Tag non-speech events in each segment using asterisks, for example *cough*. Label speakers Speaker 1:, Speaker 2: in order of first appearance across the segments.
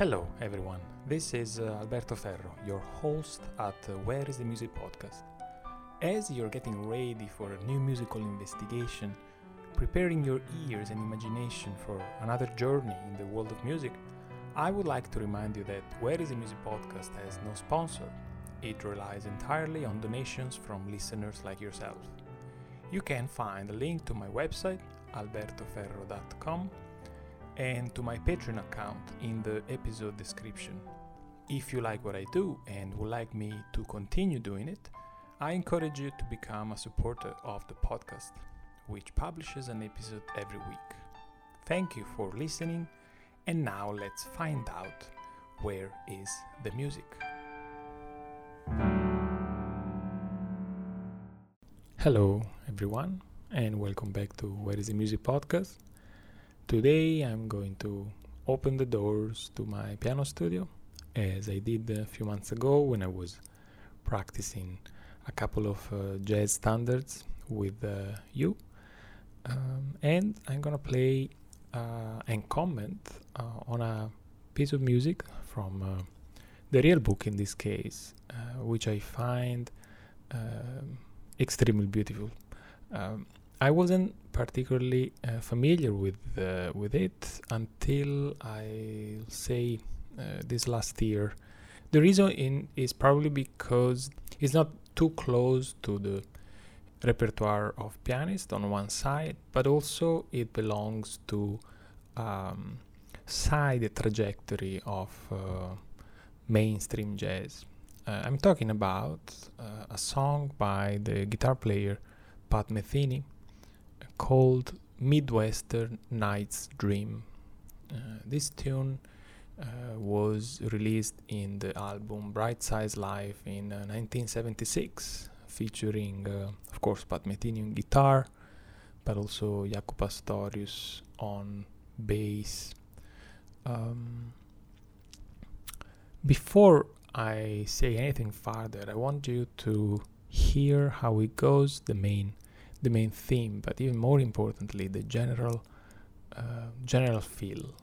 Speaker 1: Hello, everyone. This is uh, Alberto Ferro, your host at uh, Where is the Music podcast. As you're getting ready for a new musical investigation, preparing your ears and imagination for another journey in the world of music, I would like to remind you that Where is the Music podcast has no sponsor. It relies entirely on donations from listeners like yourself. You can find a link to my website, albertoferro.com, and to my Patreon account in the episode description. If you like what I do and would like me to continue doing it, I encourage you to become a supporter of the podcast, which publishes an episode every week. Thank you for listening, and now let's find out where is the music. Hello, everyone, and welcome back to Where is the Music podcast. Today I'm going to open the doors to my piano studio as I did a few months ago when I was practicing a couple of uh, jazz standards with uh, you. Um, and I'm gonna play uh, and comment uh, on a piece of music from uh, the real book in this case, uh, which I find um, extremely beautiful. Um, I wasn't particularly uh, familiar with uh, with it until I say uh, this last year. The reason in is probably because it's not too close to the repertoire of pianists on one side, but also it belongs to um, side trajectory of uh, mainstream jazz. Uh, I'm talking about uh, a song by the guitar player Pat Metheny called Midwestern Night's Dream. Uh, this tune uh, was released in the album Bright Size Life in 1976, featuring, of course, Pat Metheny on guitar, but also Jaco Pastorius on bass. Um, before I say anything further, I want you to hear how it goes, the main the main theme, but even more importantly, the general uh, general feel.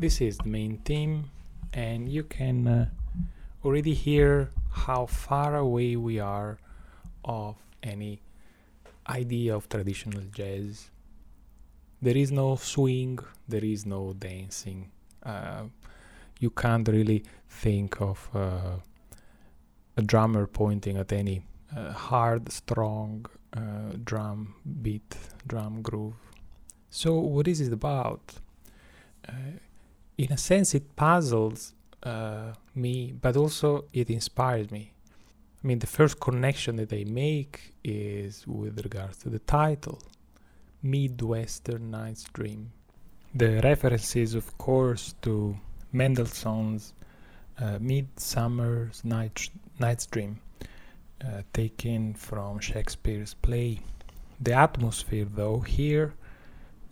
Speaker 1: This is the main theme and you can uh, already hear how far away we are of any idea of traditional jazz. There is no swing there is no dancing. Uh, you can't really think of uh, a drummer pointing at any uh, hard strong uh, drum beat drum groove. So what is it about? Uh, in a sense, it puzzles uh, me, but also it inspires me. I mean, the first connection that I make is with regards to the title Midwestern Night's Dream. The references, of course, to Mendelssohn's uh, Midsummer's Night, Night's Dream, uh, taken from Shakespeare's play. The atmosphere, though, here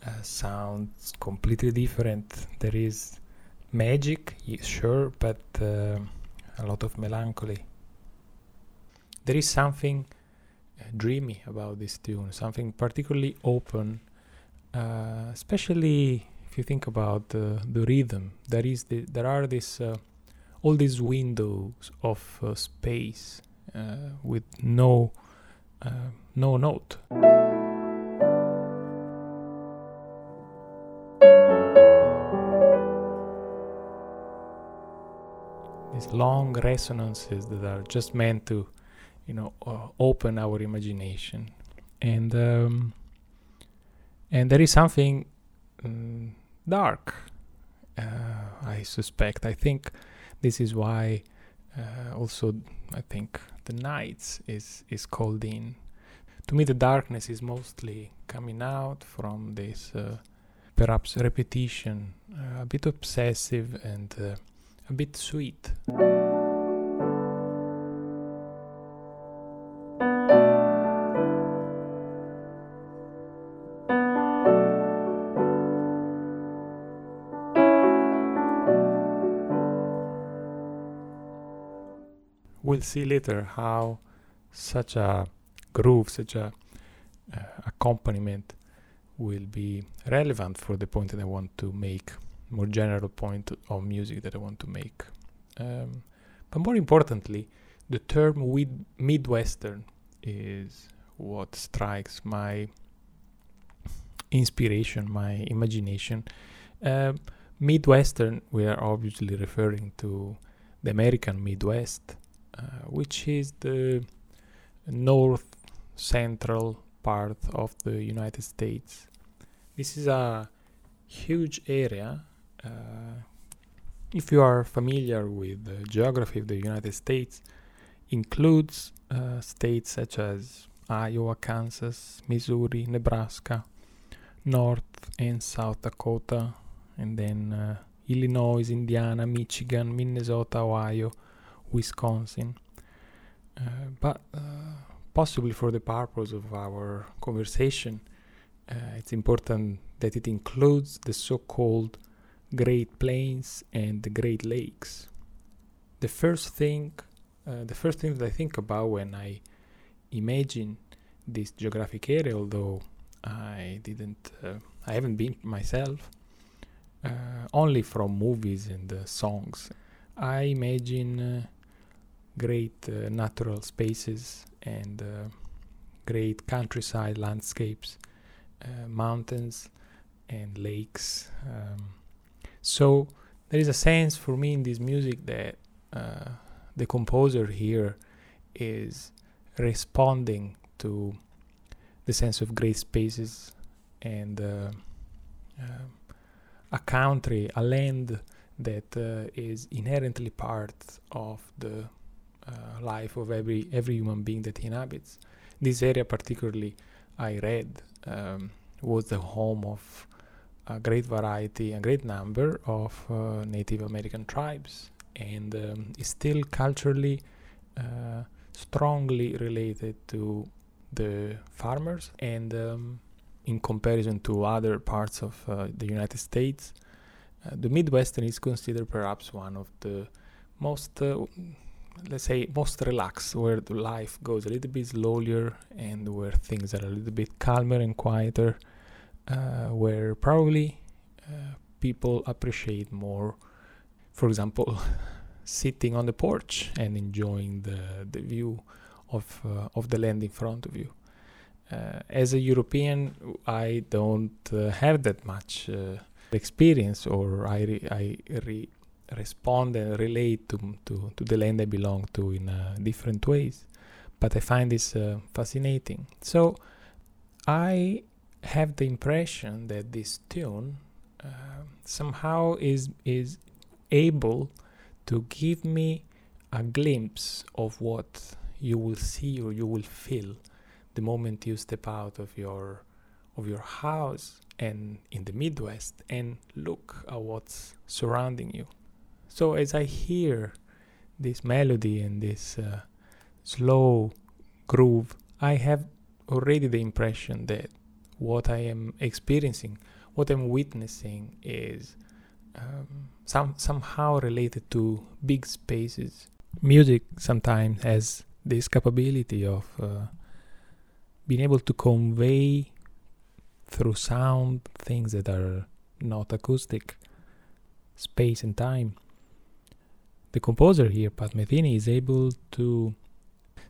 Speaker 1: uh, sounds completely different. There is magic, sure, but uh, a lot of melancholy. There is something uh, dreamy about this tune, something particularly open uh, especially if you think about uh, the rhythm. There is the, there are this uh, all these windows of uh, space with no no note. Long resonances that are just meant to, you know, uh, open our imagination, and um, and there is something um, dark. Uh, I suspect. I think this is why uh, also I think the nights is is called in. To me, the darkness is mostly coming out from this uh, perhaps repetition, uh, a bit obsessive and uh, a bit sweet. we'll see later how such a groove, such a uh, accompaniment will be relevant for the point that I want to make, more general point of music that I want to make. Um, but more importantly, the term with Midwestern is what strikes my inspiration, my imagination. Uh, Midwestern, we are obviously referring to the American Midwest, uh, which is the north central part of the United States. This is a huge area. Uh, if you are familiar with the geography of the United States, includes uh, states such as Iowa, Kansas, Missouri, Nebraska, North and South Dakota, and then uh, Illinois, Indiana, Michigan, Minnesota, Ohio, Wisconsin. Uh, but uh, possibly for the purpose of our conversation, uh, it's important that it includes the so called Great Plains and the Great Lakes. The first thing, uh, the first thing that I think about when I imagine this geographic area, although I didn't, uh, I haven't been myself, uh, only from movies and songs. I imagine great uh, natural spaces and uh, great countryside landscapes, uh, mountains and lakes. Um, so there is a sense for me in this music that uh, the composer here is responding to the sense of great spaces and uh, uh, a country, a land that is inherently part of the uh, life of every every human being that inhabits. This area, particularly, I read, um, was the home of a great variety, a great number of uh, Native American tribes, and um, is still culturally uh, strongly related to the farmers. And um, in comparison to other parts of uh, the United States, uh, the Midwestern is considered perhaps one of the most uh, let's say most relaxed where the life goes a little bit slower and where things are a little bit calmer and quieter uh, where probably uh, people appreciate more for example *laughs* sitting on the porch and enjoying the, the view of, uh, of the land in front of you uh, as a European, I don't uh, have that much uh, experience, or I re- I re- respond and relate to, to, to the land I belong to in different ways. But I find this fascinating. So I have the impression that this tune uh, somehow is is able to give me a glimpse of what you will see or you will feel the moment you step out of your of your house and in the Midwest and look at what's surrounding you. So as I hear this melody and this uh, slow groove, I have already the impression that what I am experiencing, what I'm witnessing, is um, some somehow related to big spaces. Music sometimes has this capability of uh, being able to convey through sound, things that are not acoustic, space and time. The composer here, Pat Metheny, is able to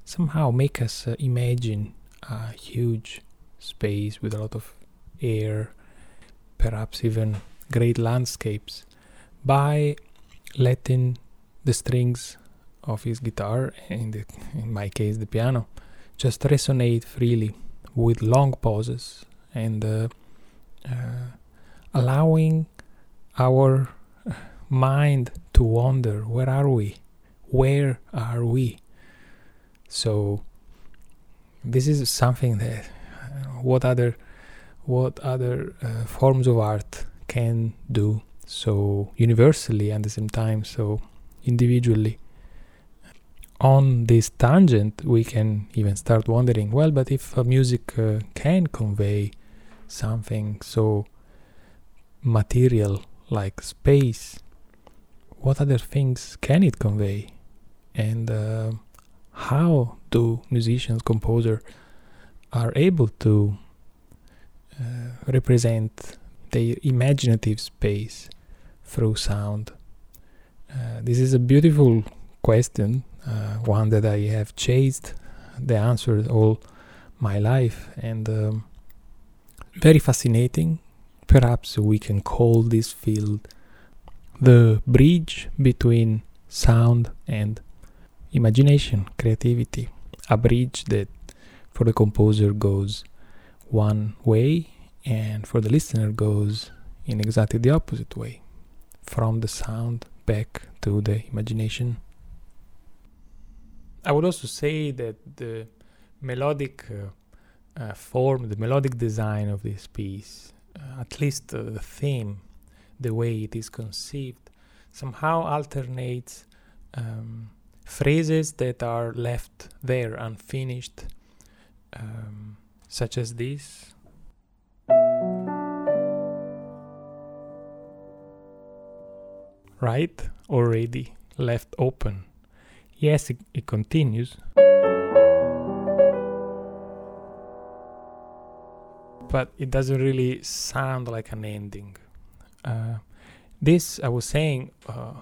Speaker 1: somehow make us uh, imagine a huge space with a lot of air, perhaps even great landscapes, by letting the strings of his guitar, in, the, in my case the piano, just resonate freely with long pauses and uh, uh, allowing our mind to wonder where are we? Where are we? So this is something that what other what other uh, forms of art can do so universally and at the same time so individually. On this tangent we can even start wondering well but if music uh, can convey something so material like space what other things can it convey? And uh, how do musicians composer are able to uh, represent their imaginative space through sound. Uh, this is a beautiful question uh, one that i have chased the answer all my life and um, very fascinating. Perhaps we can call this field the bridge between sound and imagination, creativity, a bridge that for the composer goes one way and for the listener goes in exactly the opposite way from the sound back to the imagination. I would also say that the melodic uh, uh, form, the melodic design of this piece, uh, at least the theme, the way it is conceived, somehow alternates um, phrases that are left there unfinished, um, such as this. Right? Already left open. Yes, it, it continues. But it doesn't really sound like an ending. Uh, this, I was saying, uh,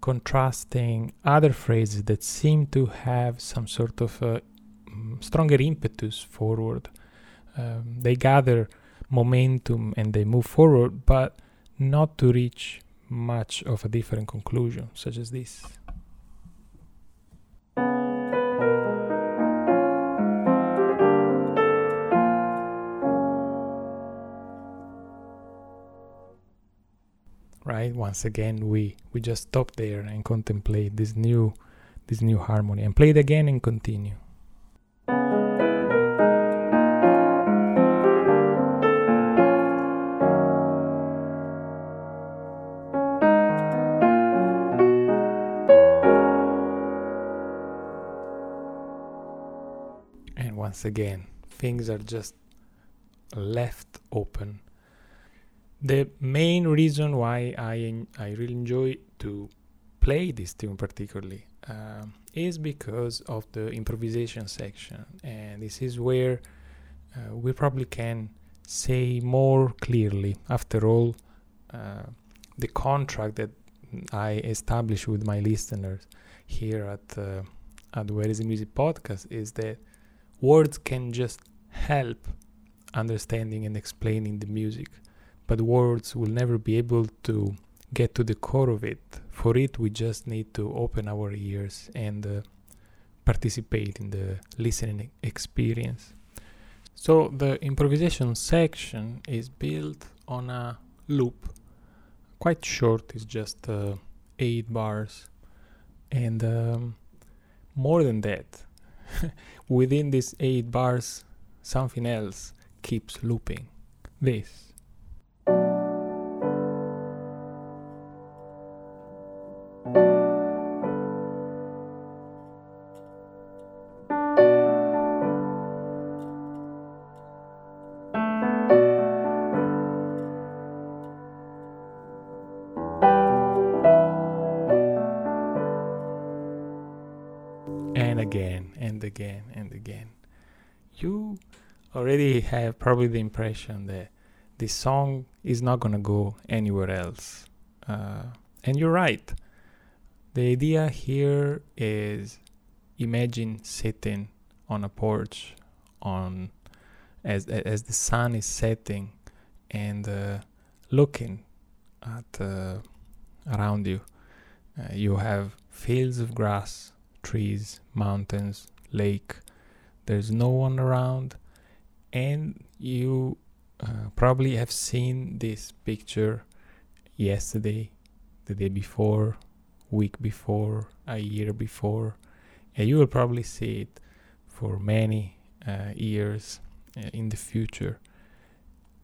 Speaker 1: contrasting other phrases that seem to have some sort of uh, stronger impetus forward. Um, they gather momentum and they move forward, but not to reach much of a different conclusion, such as this. right once again we we just stop there and contemplate this new this new harmony and play it again and continue once again things are just left open the main reason why I I really enjoy to play this tune particularly uh, is because of the improvisation section, and this is where uh, we probably can say more clearly. After all, uh, the contract that I establish with my listeners here at uh, at Where Is the Music podcast is that words can just help understanding and explaining the music but words will never be able to get to the core of it. For it, we just need to open our ears and uh, participate in the listening experience. So, the improvisation section is built on a loop, quite short, it's just uh, 8 bars, and um, more than that, *laughs* within these 8 bars, something else keeps looping. This. Again and again. You already have probably the impression that this song is not gonna go anywhere else. Uh, and you're right. The idea here is imagine sitting on a porch on as as the sun is setting and uh, looking at uh, around you. Uh, you have fields of grass, trees, mountains, lake. There's no one around, and you uh, probably have seen this picture yesterday, the day before, week before, a year before, and you will probably see it for many uh, years uh, in the future.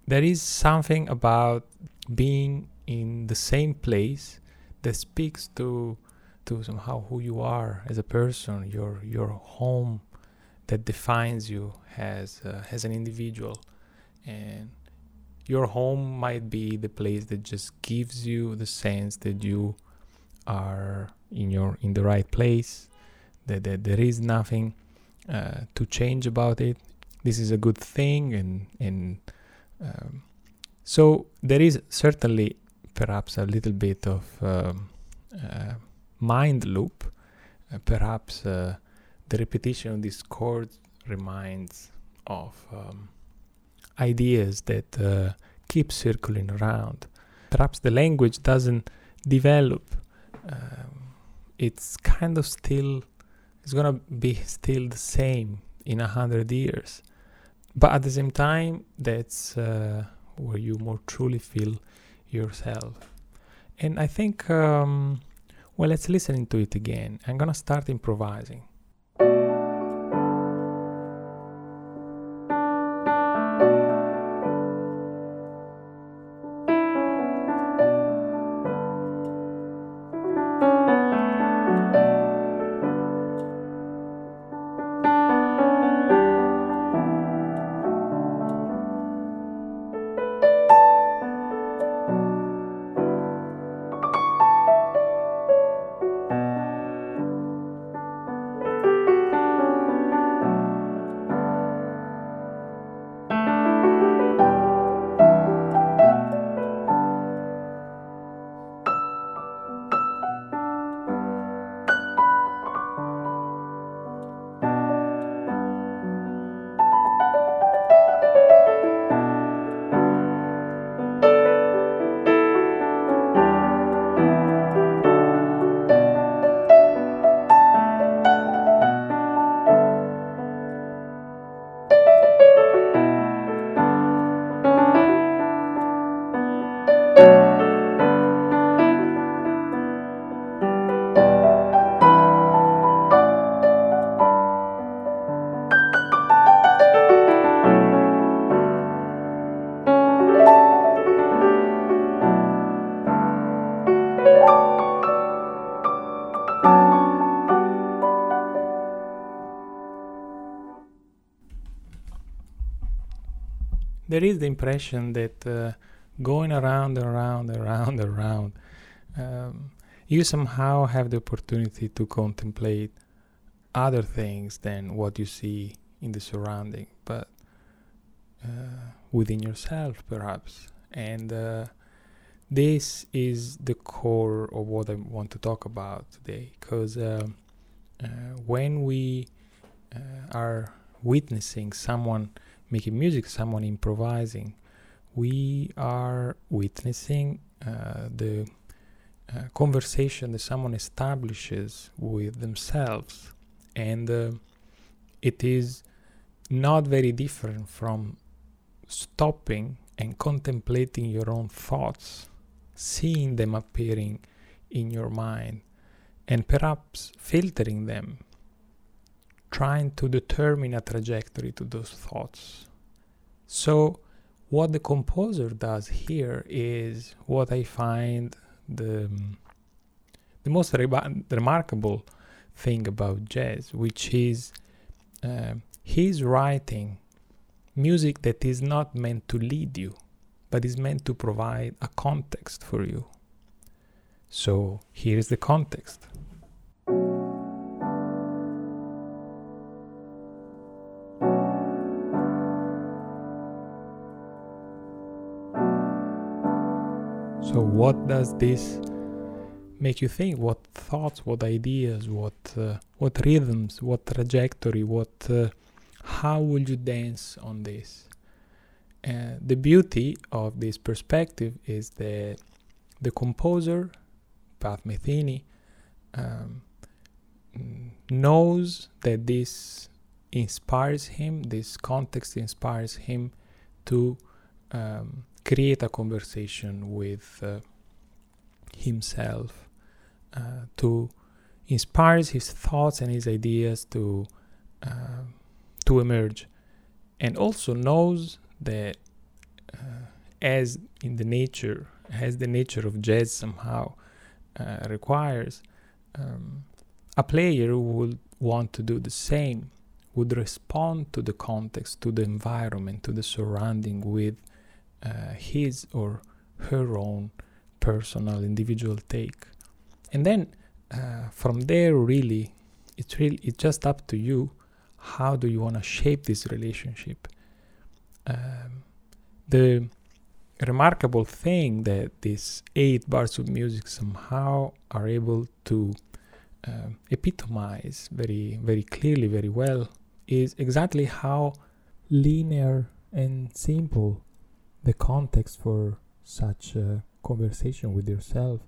Speaker 1: There is something about being in the same place that speaks to to somehow who you are as a person, your your home that defines you as uh, as an individual, and your home might be the place that just gives you the sense that you are in your in the right place, that, that there is nothing uh, to change about it. This is a good thing, and and um, so there is certainly perhaps a little bit of um, uh, mind loop. Uh, perhaps uh, the repetition of these chords reminds of um, ideas that uh, keep circling around. Perhaps the language doesn't develop. Um, it's kind of still, it's gonna be still the same in a hundred years. But at the same time, that's uh, where you more truly feel yourself. And I think, um, well, let's listen to it again. I'm gonna start improvising. There is the impression that uh, going around and around and around and around, um, you somehow have the opportunity to contemplate other things than what you see in the surrounding, but uh, within yourself, perhaps. And uh, this is the core of what I want to talk about today, because um, uh, when we uh, are witnessing someone making music, someone improvising, we are witnessing uh, the uh, conversation that someone establishes with themselves. And uh, it is not very different from stopping and contemplating your own thoughts, seeing them appearing in your mind, and perhaps filtering them trying to determine a trajectory to those thoughts. So, what the composer does here is what I find the, the most re- remarkable thing about jazz, which is uh, he's writing music that is not meant to lead you, but is meant to provide a context for you. So, here is the context. What does this make you think? What thoughts, what ideas, what uh, what rhythms, what trajectory, what uh, how will you dance on this? Uh, the beauty of this perspective is that the composer, Pat Metheny, um, knows that this inspires him, this context inspires him to um, create a conversation with uh, himself, uh, to inspires his thoughts and his ideas to uh, to emerge, and also knows that uh, as in the nature, as the nature of jazz somehow uh, requires, um, a player would want to do the same, would respond to the context, to the environment, to the surrounding with uh, his or her own personal individual take. And then uh, from there really it's really it's just up to you how do you want to shape this relationship. Um, the remarkable thing that these eight bars of music somehow are able to uh, epitomize very very clearly very well is exactly how linear and simple the context for such a conversation with yourself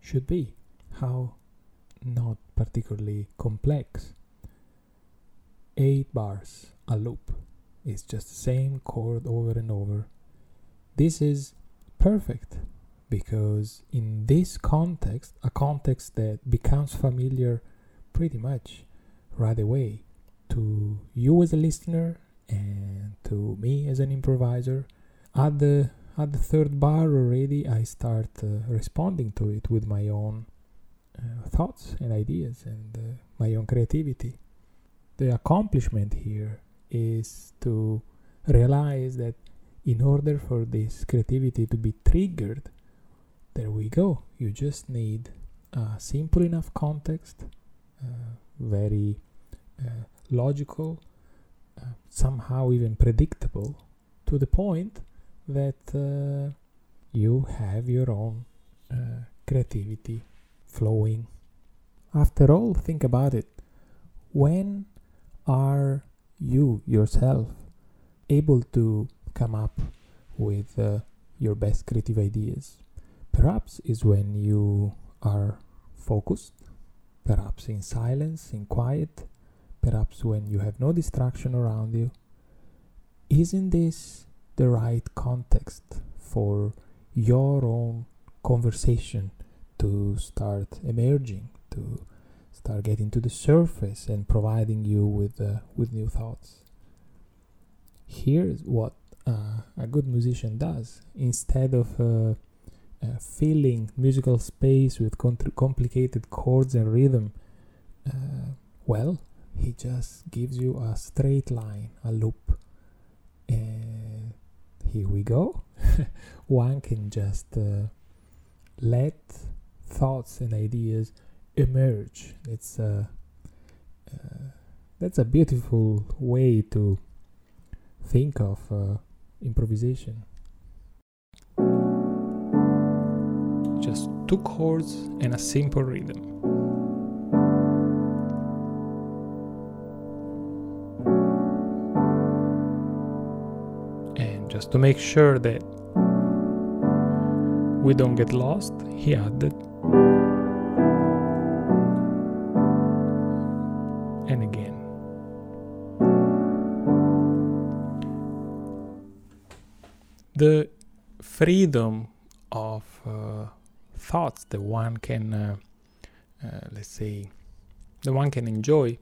Speaker 1: should be how not particularly complex. Eight bars a loop is just the same chord over and over. This is perfect because in this context a context that becomes familiar pretty much right away to you as a listener and to me as an improviser at the at the third bar already i start uh, responding to it with my own uh, thoughts and ideas and uh, my own creativity. The accomplishment here is to realize that in order for this creativity to be triggered there we go. You just need a simple enough context uh, very uh, logical uh, somehow even predictable to the point that uh, you have your own uh, creativity flowing. After all, think about it. When are you yourself able to come up with uh, your best creative ideas? Perhaps is when you are focused, perhaps in silence, in quiet, perhaps when you have no distraction around you. Isn't this the right context for your own conversation to start emerging, to start getting to the surface and providing you with uh, with new thoughts. Here's what uh, a good musician does instead of uh, uh filling musical space with complicated chords and rhythm. Uh, well, he just gives you a straight line, a loop, and here we go. *laughs* One can just uh, let thoughts and ideas emerge. It's a uh, that's a beautiful way to think of uh, improvisation. Just two chords and a simple rhythm. Just to make sure that we don't get lost, he added, and again. The freedom of uh, thoughts that one can, uh, uh, let's say, the one can enjoy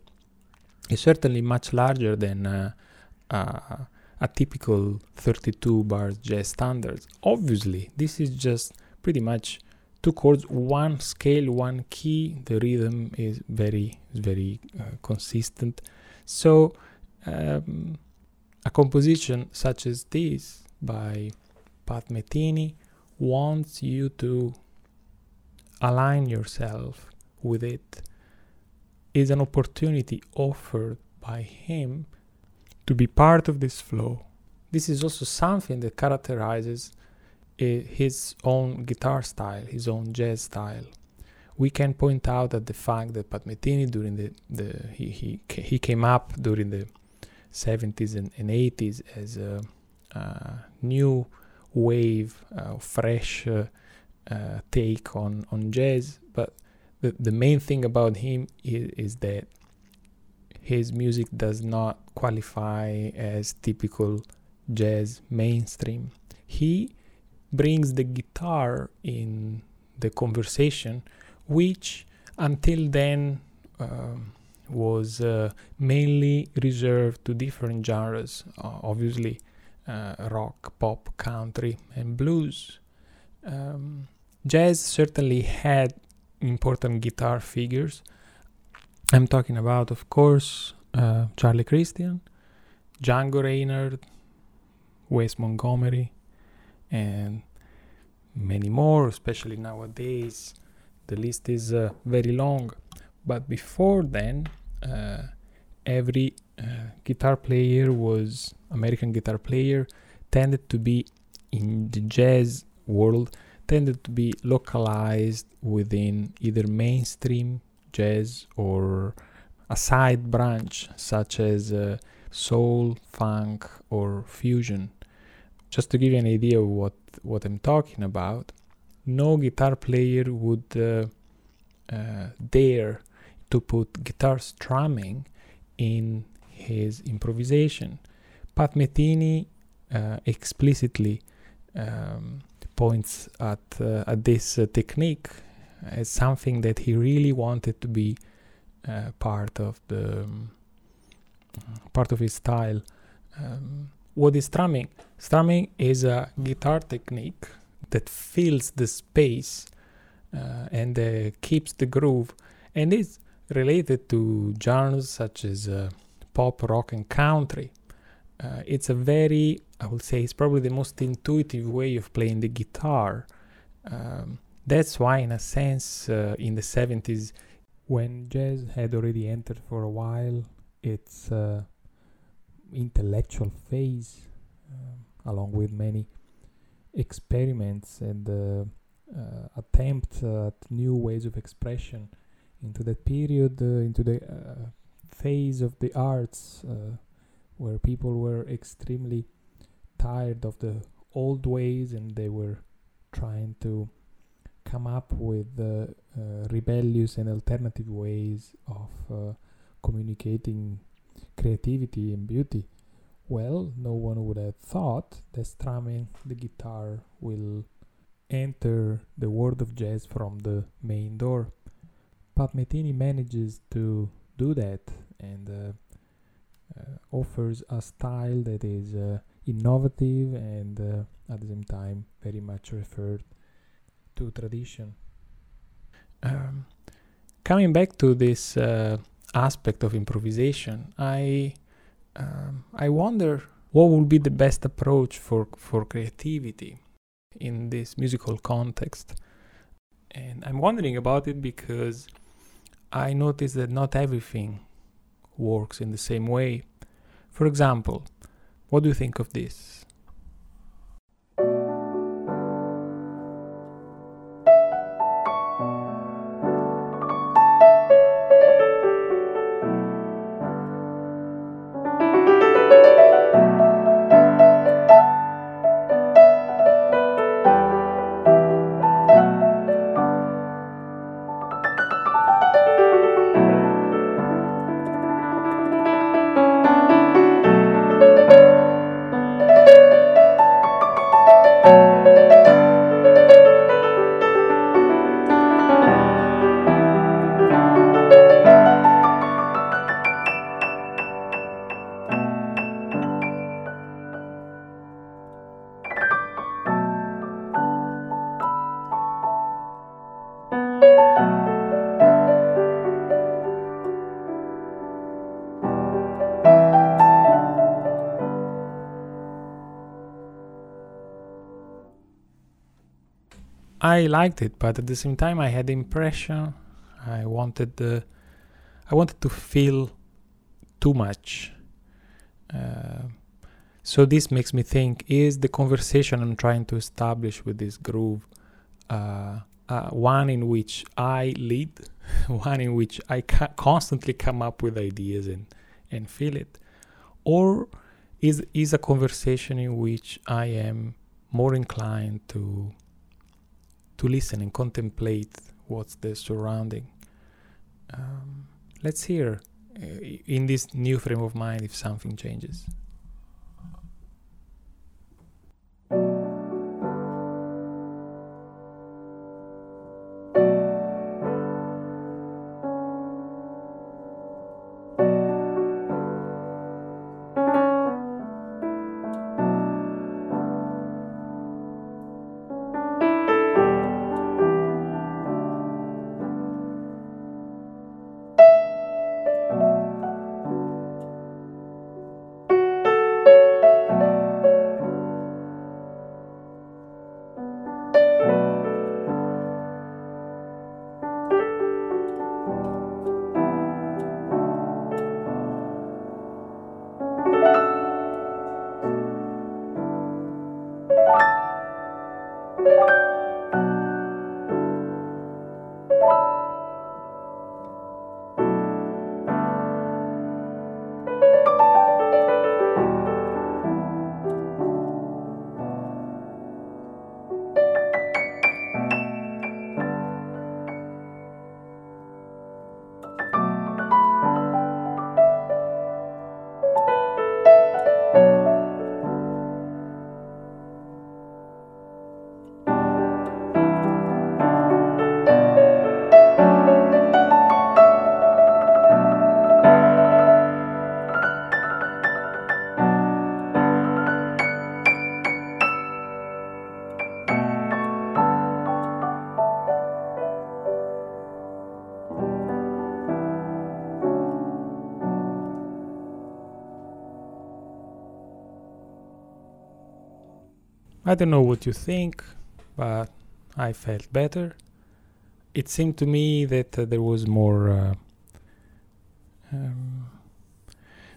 Speaker 1: is certainly much larger than uh, uh, a typical 32 bars jazz standard. Obviously, this is just pretty much two chords, one scale, one key. The rhythm is very, very uh, consistent. So, um, a composition such as this by Pat Metheny wants you to align yourself with it. Is an opportunity offered by him to be part of this flow. This is also something that characterizes his own guitar style, his own jazz style. We can point out at the fact that Pat Metheny during the, the he, he he came up during the 70s and, and 80s as a, a new wave, fresh uh, uh, take on on jazz. But the the main thing about him is, is that his music does not qualify as typical jazz mainstream. He brings the guitar in the conversation, which until then um, was uh, mainly reserved to different genres, uh, obviously uh, rock, pop, country, and blues. Um, jazz certainly had important guitar figures. I'm talking about, of course, uh, Charlie Christian, Django Reinhardt, Wes Montgomery, and many more, especially nowadays. The list is uh, very long. But before then, uh, every uh, guitar player was American guitar player tended to be in the jazz world tended to be localized within either mainstream jazz or a side branch such as uh, soul, funk, or fusion. Just to give you an idea of what, what I'm talking about, no guitar player would uh, uh, dare to put guitar strumming in his improvisation. Pat Metheny uh, explicitly um, points at uh, at this uh, technique as something that he really wanted to be uh, part of the um, part of his style. Um, what is strumming? Strumming is a guitar technique that fills the space uh, and uh, keeps the groove, and is related to genres such as uh, pop, rock, and country. Uh, it's a very, I would say, it's probably the most intuitive way of playing the guitar. Um, that's why, in a sense, uh, in the 70s, when jazz had already entered for a while, its uh, intellectual phase, uh, along with many experiments and uh, uh, attempts at new ways of expression into that period, into the phase of the arts where people were extremely tired of the old ways and they were trying to come up with uh, rebellious and alternative ways of uh, communicating creativity and beauty. Well, no one would have thought that strumming the guitar will enter the world of jazz from the main door. Pat Metheny manages to do that and uh, uh, offers a style that is uh, innovative and uh, at the same time very much referred to tradition. Um, coming back to this aspect of improvisation, I um, I wonder what would be the best approach for for creativity in this musical context. And I'm wondering about it because I noticed that not everything works in the same way. For example, what do you think of this? I liked it, but at the same time, I had the impression I wanted the, I wanted to feel too much. Uh, So this makes me think: Is the conversation I'm trying to establish with this groove uh, uh, one in which I lead, *laughs* one in which I ca- constantly come up with ideas and and feel it, or is is a conversation in which I am more inclined to to listen and contemplate what's the surrounding. Um, let's hear uh, in this new frame of mind if something changes. I don't know what you think, but I felt better. It seemed to me that uh, there was more uh, um,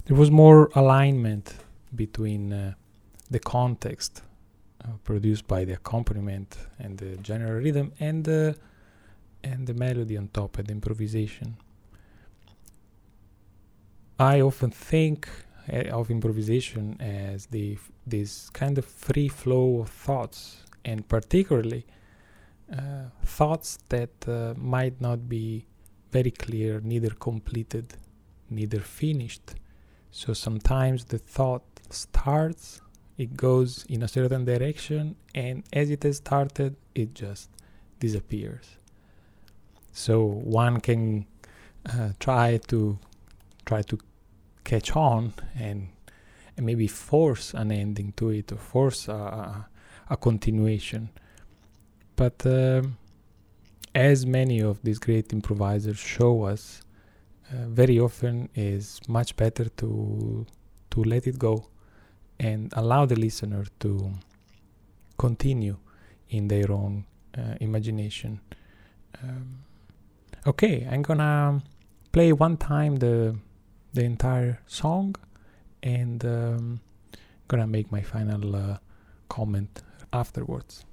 Speaker 1: there was more alignment between uh, the context uh, produced by the accompaniment and the general rhythm and the and the melody on top and the improvisation. I often think uh, of improvisation as the this kind of free flow of thoughts, and particularly uh, thoughts that uh, might not be very clear, neither completed, neither finished. So sometimes the thought starts, it goes in a certain direction, and as it has started, it just disappears. So one can uh, try to try to catch on and, and maybe force an ending to it or force a, a continuation. But uh, as many of these great improvisers show us, uh, very often is much better to to let it go and allow the listener to continue in their own uh, imagination. Um, okay, I'm gonna play one time the the entire song and um, gonna make my final uh, comment afterwards.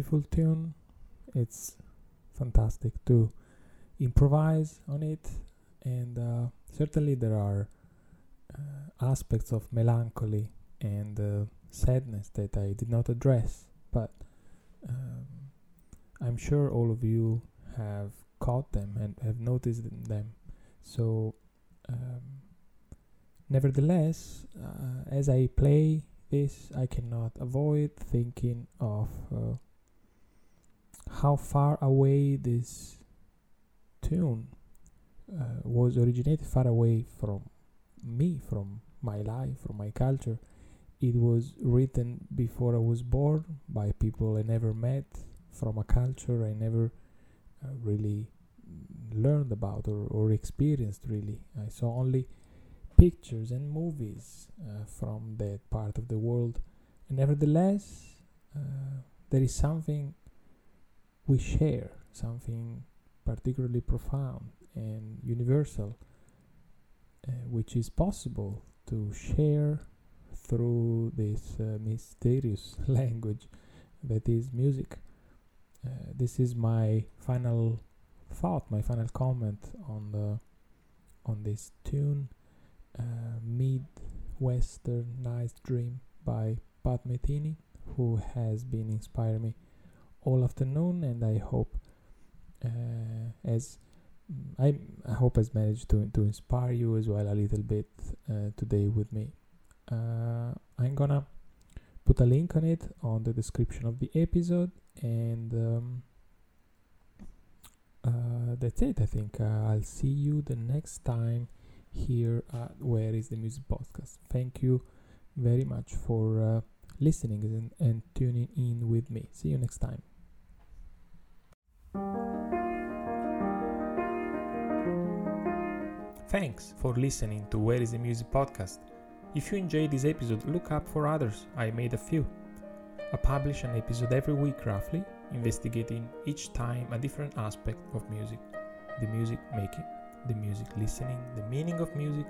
Speaker 1: Beautiful tune. It's fantastic to improvise on it, and uh, certainly there are uh, aspects of melancholy and uh, sadness that I did not address, but um, I'm sure all of you have caught them and have noticed them. So, um, nevertheless, uh, as I play this, I cannot avoid thinking of uh, how far away this tune uh, was originated, far away from me, from my life, from my culture. It was written before I was born by people I never met, from a culture I never uh, really learned about or, or experienced really. I saw only pictures and movies uh, from that part of the world. And nevertheless, uh, there is something we share, something particularly profound and universal, uh, which is possible to share through this uh, mysterious *laughs* language that is music. Uh, this is my final thought, my final comment on the on this tune, uh, Mid-Western Night Dream by Pat Metheny, who has been inspiring me all afternoon, and I hope uh, as I, I hope has managed to to inspire you as well a little bit uh, today with me. Uh, I'm gonna put a link on it on the description of the episode, and um, uh, that's it. I think uh, I'll see you the next time here at Where is the Music Podcast. Thank you very much for uh, listening and, and tuning in with me. See you next time. Thanks for listening to Where is the Music podcast. If you enjoyed this episode, look up for others. I made a few. I publish an episode every week roughly, investigating each time a different aspect of music the music making, the music listening, the meaning of music,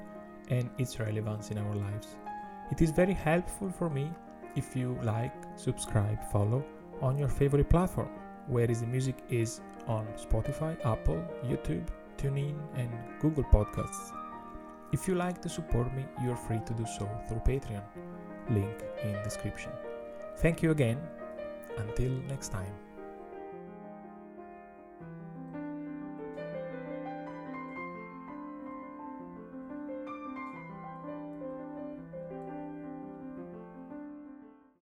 Speaker 1: and its relevance in our lives. It is very helpful for me if you like, subscribe, follow on your favorite platform. Where is the music is on Spotify, Apple, YouTube, TuneIn, and Google Podcasts. If you like to support me, you are free to do so through Patreon. Link in description. Thank you again. Until next time.